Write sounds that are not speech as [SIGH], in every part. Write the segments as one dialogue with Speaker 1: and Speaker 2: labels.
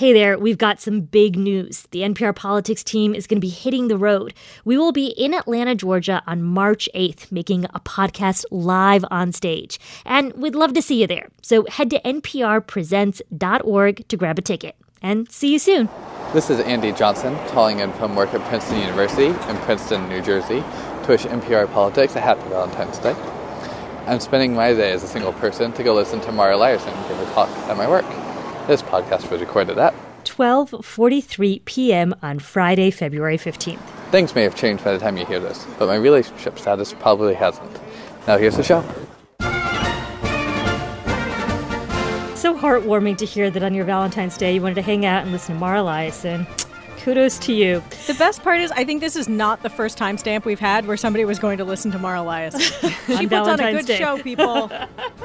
Speaker 1: Hey there, we've got some big news. The NPR Politics team is going to be hitting the road. We will be in Atlanta, Georgia on March 8th, making a podcast live on stage. And we'd love to see you there. So head to nprpresents.org to grab a ticket. And see you soon.
Speaker 2: This is Andy Johnson, calling in from work at Princeton University in Princeton, New Jersey, to wish NPR Politics a happy Valentine's Day. I'm spending my day as a single person to go listen to Mara Liasson give a talk at my work. This podcast was recorded at
Speaker 1: 12:43 p.m. on Friday, February 15th.
Speaker 2: Things may have changed by the time you hear this, but my relationship status probably hasn't. Now here's the show.
Speaker 1: So heartwarming to hear that on your Valentine's Day you wanted to hang out and listen to Mara and Kudos to you.
Speaker 3: The best part is, I think this is not the first timestamp we've had where somebody was going to listen to Mara Liasson. [LAUGHS] she puts on a good
Speaker 1: Day.
Speaker 3: show, people.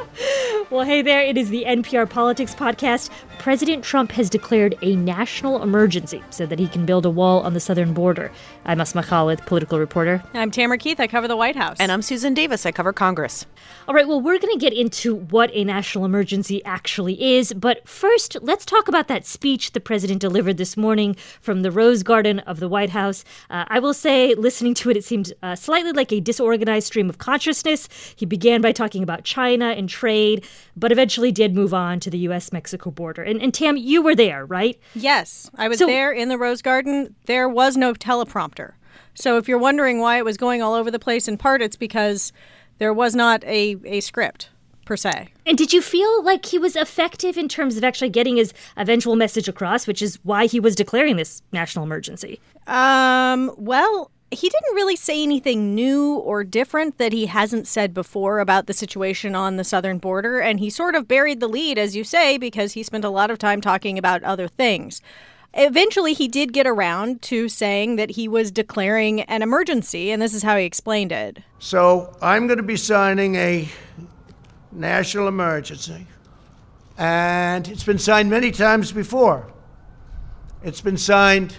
Speaker 3: [LAUGHS]
Speaker 1: well, hey there. It is the NPR Politics Podcast. President Trump has declared a national emergency so that he can build a wall on the southern border. I'm Asma Khalid, political reporter.
Speaker 3: I'm Tamara Keith. I cover the White House.
Speaker 4: And I'm Susan Davis. I cover Congress.
Speaker 1: All right, well, we're going to get into what a national emergency actually is. But first, let's talk about that speech the president delivered this morning from the Rose Garden of the White House. Uh, I will say, listening to it, it seemed uh, slightly like a disorganized stream of consciousness. He began by talking about China and trade, but eventually did move on to the U.S. Mexico border. And, and, Tam, you were there, right?
Speaker 3: Yes, I was so, there in the Rose Garden. There was no teleprompter. So if you're wondering why it was going all over the place, in part it's because there was not a, a script per se.
Speaker 1: And did you feel like he was effective in terms of actually getting his eventual message across, which is why he was declaring this national emergency?
Speaker 3: Um, well, he didn't really say anything new or different that he hasn't said before about the situation on the southern border. And he sort of buried the lead, as you say, because he spent a lot of time talking about other things. Eventually, he did get around to saying that he was declaring an emergency, and this is how he explained it.
Speaker 5: So, I'm going to be signing a national emergency, and it's been signed many times before. It's been signed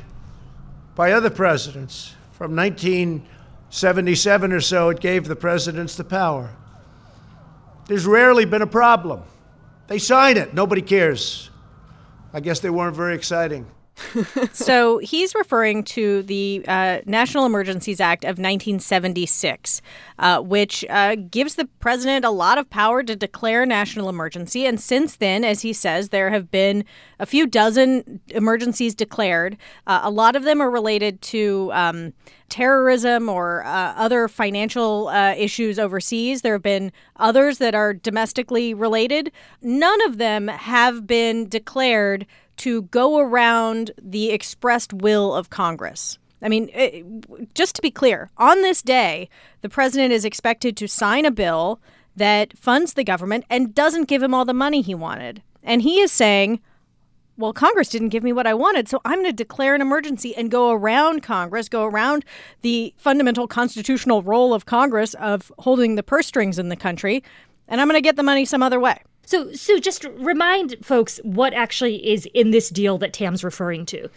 Speaker 5: by other presidents. From 1977 or so, it gave the presidents the power. There's rarely been a problem. They sign it, nobody cares. I guess they weren't very exciting [LAUGHS]
Speaker 3: so he's referring to the uh, National Emergencies Act of 1976, uh, which uh, gives the president a lot of power to declare national emergency. And since then, as he says, there have been a few dozen emergencies declared. Uh, a lot of them are related to. Um, terrorism or uh, other financial uh, issues overseas. There have been others that are domestically related. None of them have been declared to go around the expressed will of Congress. I mean, it, just to be clear, on this day, the president is expected to sign a bill that funds the government and doesn't give him all the money he wanted. And he is saying, well, Congress didn't give me what I wanted, so I'm going to declare an emergency and go around Congress, go around the fundamental constitutional role of Congress of holding the purse strings in the country, and I'm going to get the money some other way.
Speaker 1: So, so just remind folks what actually is in this deal that Tam's referring to.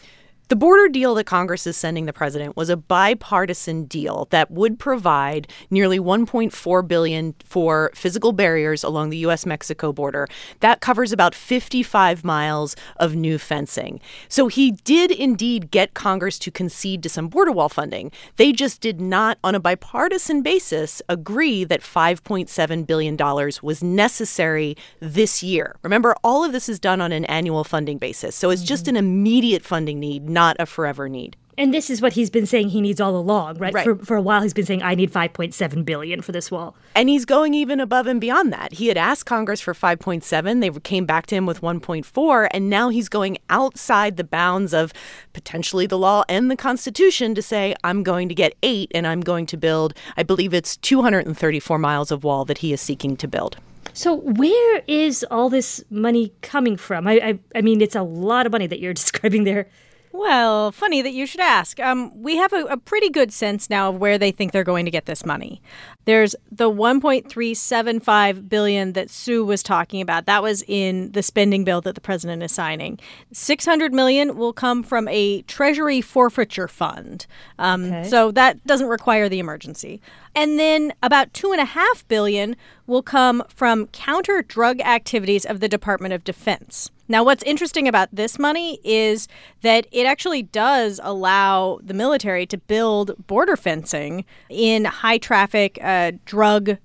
Speaker 4: The border deal that Congress is sending the president was a bipartisan deal that would provide nearly 1.4 billion for physical barriers along the US-Mexico border. That covers about 55 miles of new fencing. So he did indeed get Congress to concede to some border wall funding. They just did not on a bipartisan basis agree that 5.7 billion dollars was necessary this year. Remember all of this is done on an annual funding basis. So it's mm-hmm. just an immediate funding need not a forever need.
Speaker 1: And this is what he's been saying he needs all along, right?
Speaker 4: right.
Speaker 1: For, for a while, he's been saying, I need 5.7 billion for this wall.
Speaker 4: And he's going even above and beyond that. He had asked Congress for 5.7. They came back to him with 1.4. And now he's going outside the bounds of potentially the law and the Constitution to say, I'm going to get eight and I'm going to build, I believe it's 234 miles of wall that he is seeking to build.
Speaker 1: So where is all this money coming from? I, I, I mean, it's a lot of money that you're [LAUGHS] describing there.
Speaker 3: Well, funny that you should ask. Um, we have a, a, pretty good sense now of where they think they're going to get this money. There's the 1.375 billion that Sue was talking about. That was in the spending bill that the president is signing. 600 million will come from a Treasury forfeiture fund. Um, okay. So that doesn't require the emergency. And then about two and a half billion will come from counter drug activities of the Department of Defense. Now, what's interesting about this money is that it actually does allow the military to build border fencing in high traffic uh, drug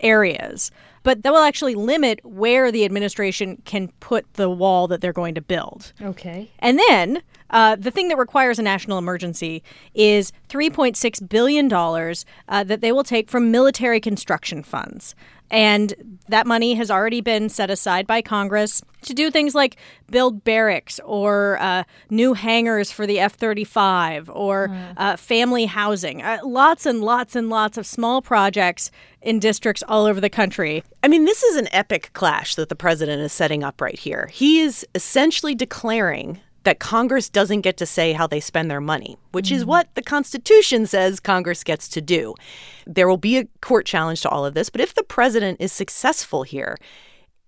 Speaker 3: areas. But that will actually limit where the administration can put the wall that they're going to build.
Speaker 1: Okay.
Speaker 3: And then uh, the thing that requires a national emergency is $3.6 billion uh, that they will take from military construction funds. And that money has already been set aside by Congress to do things like build barracks or uh, new hangars for the F 35 or uh, family housing. Uh, lots and lots and lots of small projects in districts all over the country.
Speaker 4: I mean, this is an epic clash that the president is setting up right here. He is essentially declaring that Congress doesn't get to say how they spend their money, which is what the Constitution says Congress gets to do. There will be a court challenge to all of this, but if the president is successful here,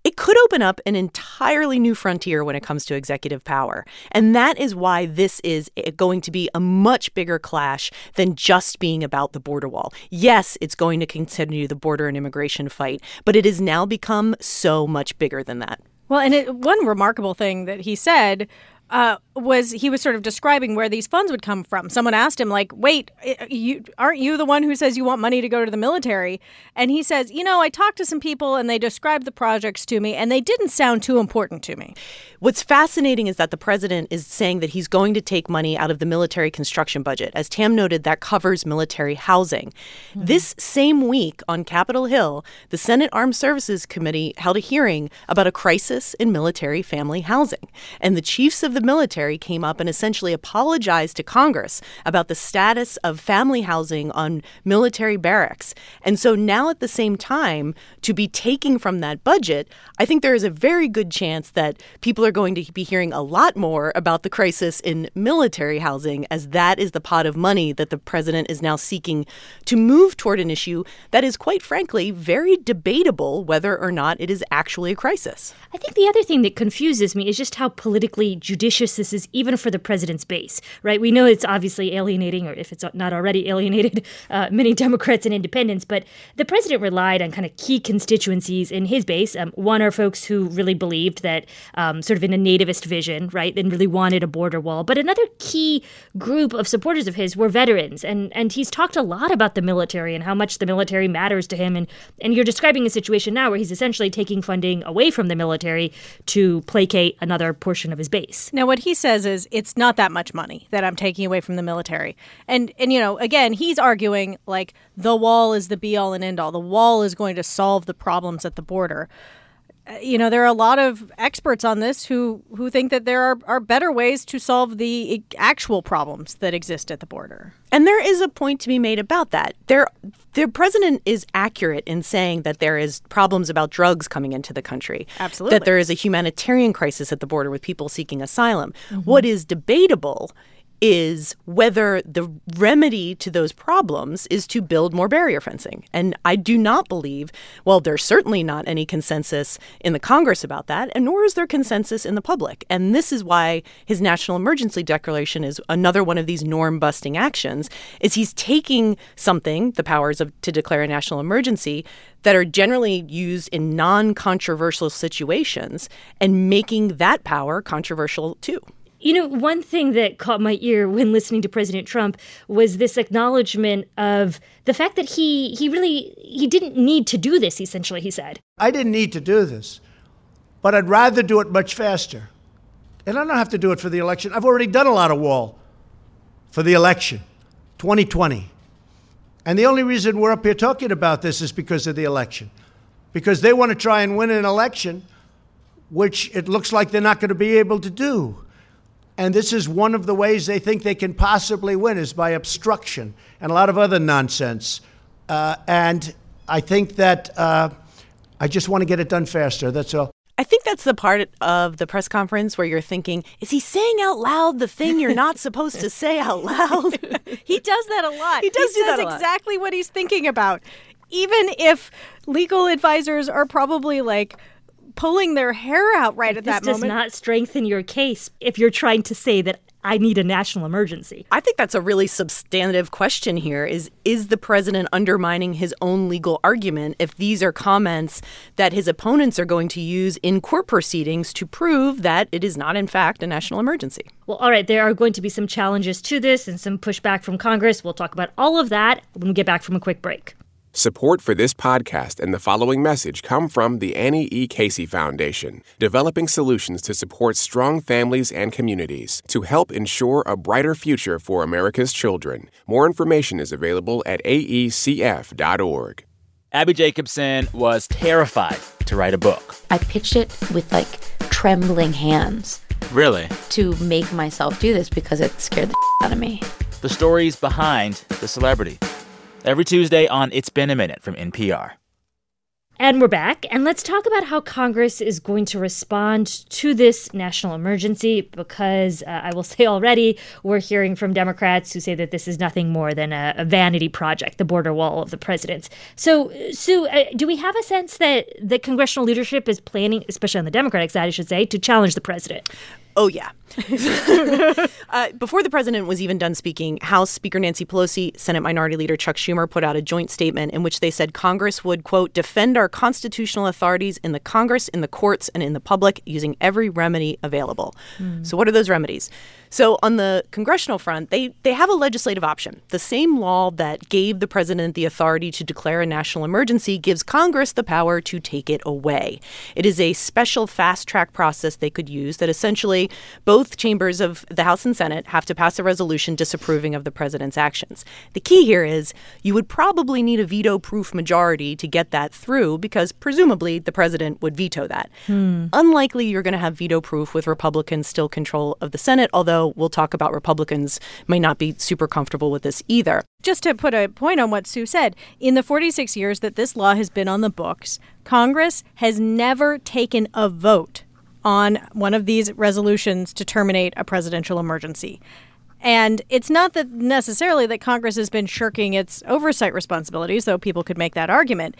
Speaker 4: it could open up an entirely new frontier when it comes to executive power. And that is why this is going to be a much bigger clash than just being about the border wall. Yes, it's going to continue the border and immigration fight, but it has now become so much bigger than that.
Speaker 3: Well, and it, one remarkable thing that he said uh, was he was sort of describing where these funds would come from. Someone asked him, like, "Wait, you aren't you the one who says you want money to go to the military?" And he says, "You know, I talked to some people and they described the projects to me, and they didn't sound too important to me."
Speaker 4: What's fascinating is that the president is saying that he's going to take money out of the military construction budget. As Tam noted, that covers military housing. Mm-hmm. This same week on Capitol Hill, the Senate Armed Services Committee held a hearing about a crisis in military family housing, and the chiefs of the the military came up and essentially apologized to Congress about the status of family housing on military barracks. And so now, at the same time, to be taking from that budget, I think there is a very good chance that people are going to be hearing a lot more about the crisis in military housing, as that is the pot of money that the president is now seeking to move toward an issue that is, quite frankly, very debatable whether or not it is actually a crisis.
Speaker 1: I think the other thing that confuses me is just how politically judicious this is even for the president's base, right? We know it's obviously alienating, or if it's not already [LAUGHS] alienated, uh, many Democrats and independents, but the president relied on kind of key constituencies in his base. Um, one are folks who really believed that um, sort of in a nativist vision, right, and really wanted a border wall. But another key group of supporters of his were veterans, and and he's talked a lot about the military and how much the military matters to him. And and you're describing a situation now where he's essentially taking funding away from the military to placate another portion of his base.
Speaker 3: Now, what he says is it's not that much money that I'm taking away from the military. And and you know, again, he's arguing like the wall is the be all and end all. The wall is going to solve the problems at the border. Uh, you know, there are a lot of experts on this who who think that there are, are better ways to solve the actual problems that exist at the border.
Speaker 4: And there is a point to be made about that. There the president is accurate in saying that there is problems about drugs coming into the country.
Speaker 3: Absolutely.
Speaker 4: That there is a humanitarian crisis at the border with people seeking asylum. Mm-hmm. What is debatable is whether the remedy to those problems is to build more barrier fencing. And I do not believe, well, there's certainly not any consensus in the Congress about that, and nor is there consensus in the public. And this is why his national emergency declaration is another one of these norm busting actions is he's taking something, the powers of to declare a national emergency, that are generally used in non-controversial situations and making that power controversial too.
Speaker 1: You know, one thing that caught my ear when listening to President Trump was this acknowledgement of the fact that he he really he didn't need to do this essentially he said.
Speaker 5: I didn't need to do this. But I'd rather do it much faster. And I don't have to do it for the election. I've already done a lot of wall for the election 2020. And the only reason we're up here talking about this is because of the election. Because they want to try and win an election which it looks like they're not going to be able to do. And this is one of the ways they think they can possibly win is by obstruction and a lot of other nonsense. Uh, and I think that uh, I just want to get it done faster. That's all.
Speaker 4: I think that's the part of the press conference where you're thinking, is he saying out loud the thing you're not [LAUGHS] supposed to say out loud? [LAUGHS]
Speaker 3: he does that a lot.
Speaker 4: He does
Speaker 3: he
Speaker 4: do
Speaker 3: says
Speaker 4: that a lot.
Speaker 3: exactly what he's thinking about. Even if legal advisors are probably like, pulling their hair out right at
Speaker 1: this
Speaker 3: that
Speaker 1: does
Speaker 3: moment.
Speaker 1: not strengthen your case if you're trying to say that I need a national emergency.
Speaker 4: I think that's a really substantive question here is is the president undermining his own legal argument if these are comments that his opponents are going to use in court proceedings to prove that it is not in fact a national emergency?
Speaker 1: Well, all right, there are going to be some challenges to this and some pushback from Congress. We'll talk about all of that when we get back from a quick break.
Speaker 6: Support for this podcast and the following message come from the Annie E. Casey Foundation, developing solutions to support strong families and communities to help ensure a brighter future for America's children. More information is available at aecf.org.
Speaker 7: Abbi Jacobson was terrified to write a book.
Speaker 8: I pitched it with like trembling hands
Speaker 7: Really?
Speaker 8: to make myself do this because it scared the [LAUGHS] out of me.
Speaker 7: The stories behind the celebrity. Every Tuesday on It's Been a Minute from NPR.
Speaker 1: And we're back, and let's talk about how Congress is going to respond to this national emergency. Because uh, I will [LAUGHS] say already, we're hearing from Democrats who say that this is nothing more than a, a vanity project, the border wall of the president's. So, Sue, uh, do we have a sense that the congressional leadership is planning, especially on the Democratic side, I should say, to challenge the president?
Speaker 4: Oh, yeah. [LAUGHS] uh, before the president was even done speaking, House Speaker Nancy Pelosi, Senate Minority Leader Chuck Schumer put out a joint statement in which they said Congress would, quote, defend our constitutional authorities in the Congress, in the courts, and in the public using every remedy available. So, what are those remedies? So, on the congressional front, they, they have a legislative option. The same law that gave the president the authority to declare a national emergency gives Congress the power to take it away. It is a special fast track process they could use that essentially both chambers of the House and Senate have to pass a resolution disapproving of the president's actions. The key here is you would probably need a veto proof majority to get that through because presumably the president would veto that. Hmm. Unlikely you're going to have veto proof with Republicans still control of the Senate, although we'll talk about Republicans may not be super comfortable with this either.
Speaker 3: Just to put a point on what Sue said, in the 46 years that this law has been on the books, Congress has never taken a vote on one of these resolutions to terminate a presidential emergency. And it's not that necessarily that Congress has been shirking its oversight responsibilities, though people could make that argument.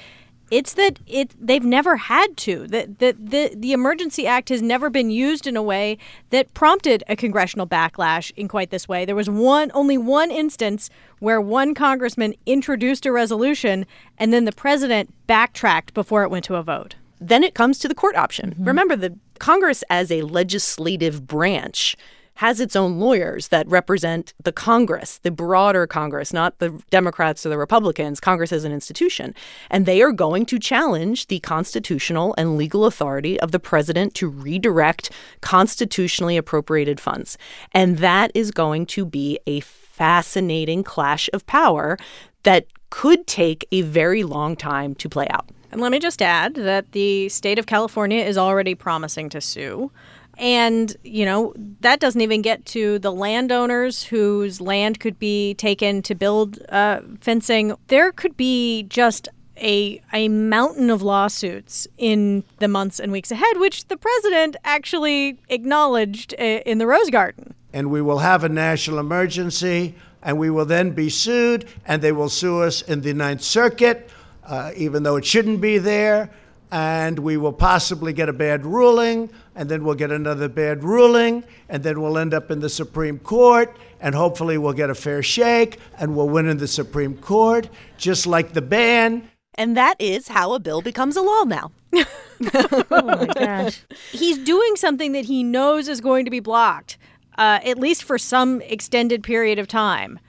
Speaker 3: It's that it they've never had to. That the, the the Emergency Act has never been used in a way that prompted a congressional backlash in quite this way. There was one only one instance where one congressman introduced a resolution and then the president backtracked before it went to a vote.
Speaker 4: Then it comes to the court option. Mm-hmm. Remember, the Congress as a legislative branch has its own lawyers that represent the Congress, the broader Congress, not the Democrats or the Republicans, Congress as an institution. And they are going to challenge the constitutional and legal authority of the president to redirect constitutionally appropriated funds. And that is going to be a fascinating clash of power that could take a very long time to play out.
Speaker 3: And let me just add that the state of California is already promising to sue. And, you know, that doesn't even get to the landowners whose land could be taken to build uh, fencing. There could be just a, a mountain of lawsuits in the months and weeks ahead, which the president actually acknowledged uh, in the Rose Garden.
Speaker 5: and we will have a national emergency, and we will then be sued, and they will sue us in the Ninth Circuit, uh, even though it shouldn't be there, and we will possibly get a bad ruling, and then we'll get another bad ruling, and then we'll end up in the Supreme Court, and hopefully we'll get a fair shake, and we'll win in the Supreme Court, just like the ban.
Speaker 4: And that is how a bill becomes a law now. [LAUGHS]
Speaker 1: Oh my gosh.
Speaker 3: He's doing something that he knows is going to be blocked, uh, at least for some extended period of time.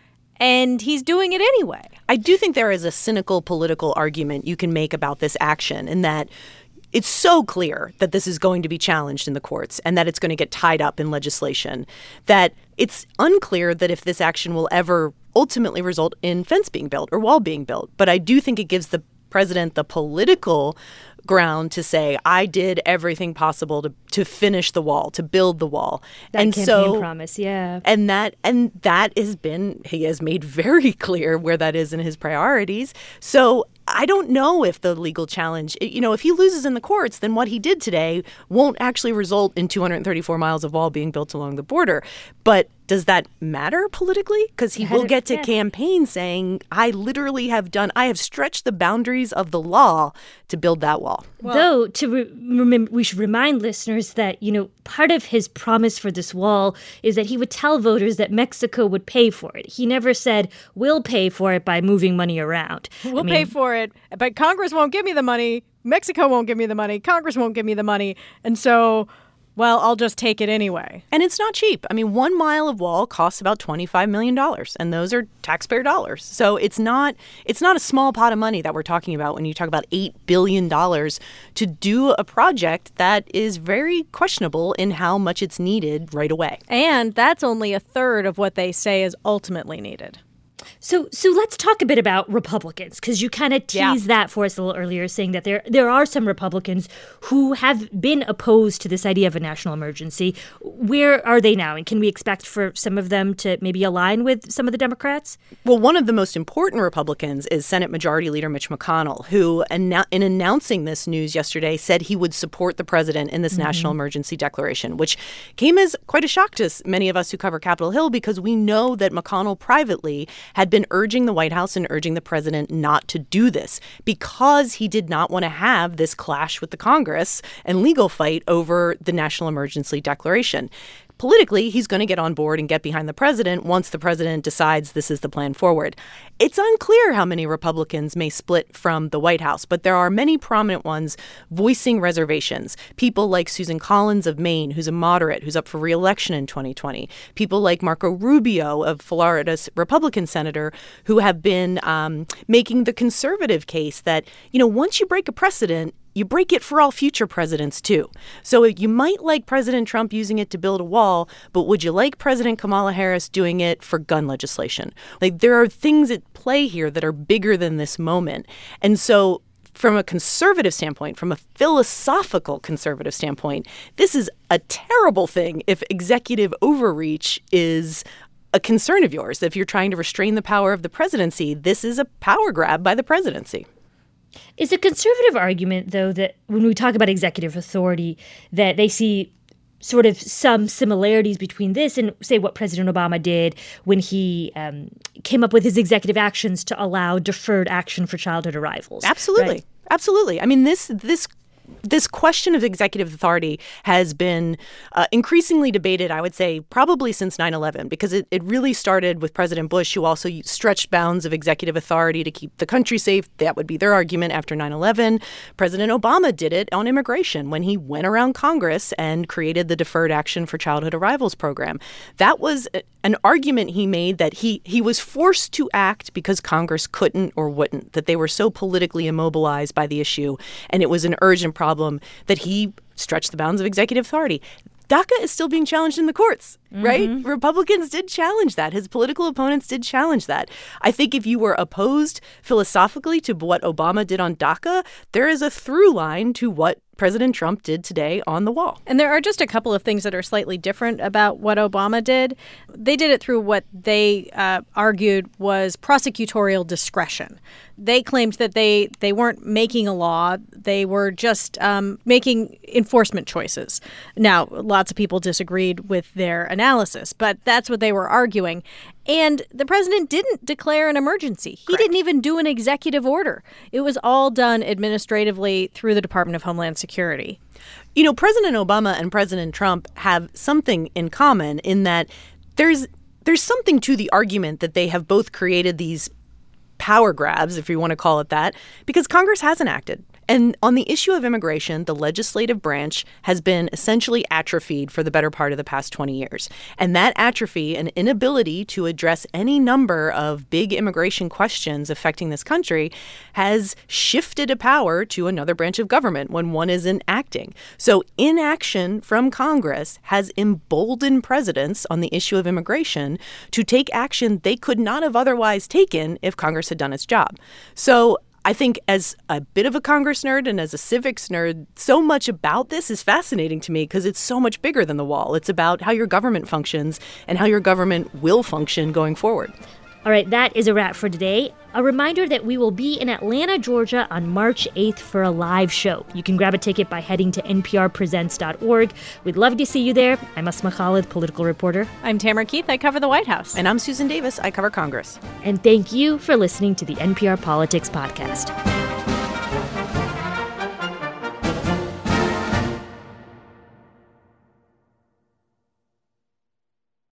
Speaker 3: And he's doing it anyway.
Speaker 4: I do think there is a cynical political argument you can make about this action in that it's so clear that this is going to be challenged in the courts and that it's going to get tied up in legislation that it's unclear that if this action will ever ultimately result in fence being built or wall being built. But I do think it gives the president the political ground to say I did everything possible to to finish the wall, to build the wall.
Speaker 1: That
Speaker 4: and
Speaker 1: campaign
Speaker 4: so
Speaker 1: promise, yeah.
Speaker 4: and that and that has been he has made very [LAUGHS] clear where that is in his priorities so I don't know if the legal challenge, you know, if he loses in the courts, then what he did today won't actually result in 234 miles of wall being built along the border. But does that matter politically? Because he will get to campaign saying, I literally have done, I have stretched the boundaries of the law to build that wall.
Speaker 1: Though to re- remember, we should remind listeners that you know part of his promise for this wall is that he would tell voters that Mexico would pay for it. He never said we'll pay for it by moving money around.
Speaker 3: We'll
Speaker 1: I mean,
Speaker 3: pay for it, but Congress won't give me the money. Mexico won't give me the money. Congress won't give me the money. And so, well, I'll just take it anyway.
Speaker 4: And it's not cheap. I mean, one mile of wall costs about $25 million, and those are taxpayer dollars. So it's not it's not a small pot of money that we're talking about when you talk about $8 billion to do a project that is very questionable in how much it's needed right away.
Speaker 3: And that's only a third of what they say is ultimately needed.
Speaker 1: So, so let's talk a bit about Republicans because you kind of
Speaker 4: Yeah.
Speaker 1: teased that for us a little earlier, saying that there there are some Republicans who have been opposed to this idea of a national emergency. Where are they now, and can we expect for some of them to maybe align with some of the Democrats?
Speaker 4: Well, one of the most important Republicans is Senate Majority Leader Mitch McConnell, who, annou- in announcing this news yesterday, said he would support the president in this mm-hmm. national emergency declaration, which came as quite a shock to many of us who cover Capitol Hill because we know that McConnell privately had been urging the White House and urging the president not to do this because he did not want to have this clash with the Congress and legal fight over the national emergency declaration politically, he's going to get on board and get behind the president once the president decides this is the plan forward. It's unclear how many Republicans may split from the White House, but there are many prominent ones voicing reservations. People like Susan Collins of Maine, who's a moderate, who's up for reelection in 2020. People like Marco Rubio of Florida's Republican senator, who have been um, making the conservative case that, you know, once you break a precedent, you break it for all future presidents too. So you might like President Trump using it to build a wall, but would you like President Kamala Harris doing it for gun legislation? Like there are things at play here that are bigger than this moment. And so from a conservative standpoint, from a philosophical conservative standpoint, this is a terrible thing if executive overreach is a concern of yours. If you're trying to restrain the power of the presidency, this is a power grab by the presidency.
Speaker 1: Is a conservative argument, though, that when we talk about executive authority, that they see sort of some similarities between this and, say, what President Obama did when he um, came up with his executive actions to allow deferred action for childhood arrivals.
Speaker 4: Absolutely.
Speaker 1: right?
Speaker 4: Absolutely. I mean, this this this question of executive authority has been uh, increasingly debated, I would say, probably since 9 11, because it, it really started with President Bush, who also stretched bounds of executive authority to keep the country safe. That would be their argument after 9 11. President Obama did it on immigration when he went around Congress and created the Deferred Action for Childhood Arrivals program. That was a- an argument he made that he, he was forced to act because Congress couldn't or wouldn't, that they were so politically immobilized by the issue, and it was an urgent problem that he stretched the bounds of executive authority. DACA is still being challenged in the courts, mm-hmm. right? Republicans did challenge that. His political opponents did challenge that. I think if you were opposed philosophically to what Obama did on DACA, there is a through line to what President Trump did today on the wall.
Speaker 3: And there are just a couple of things that are slightly different about what Obama did. They did it through what they uh, argued was prosecutorial discretion. They claimed that they they weren't making a law; they were just um, making enforcement choices. Now, lots of people disagreed with their analysis, but that's what they were arguing. And the president didn't declare an emergency. He didn't even do an executive order. It was all done administratively through the Department of Homeland Security.
Speaker 4: You know, President Obama and President Trump have something in common in that there's there's something to the argument that they have both created these power grabs, if you want to call it that, because Congress hasn't acted. And on the issue of immigration, the legislative branch has been essentially atrophied for the better part of the past 20 years. And that atrophy and inability to address any number of big immigration questions affecting this country has shifted a power to another branch of government when one isn't acting. So, inaction from Congress has emboldened presidents on the issue of immigration to take action they could not have otherwise taken if Congress had done its job. So, I think as a bit of a Congress nerd and as a civics nerd, so much about this is fascinating to me because it's so much bigger than the wall. It's about how your government functions and how your government will function going forward.
Speaker 1: All right, that is a wrap for today. A reminder that we will be in Atlanta, Georgia on March 8th for a live show. You can grab a ticket by heading to nprpresents.org. We'd love to see you there. I'm Asma Khalid, political reporter.
Speaker 3: I'm Tamara Keith. I cover the White House.
Speaker 4: And I'm Susan Davis. I cover Congress.
Speaker 1: And thank you for listening to the NPR Politics Podcast.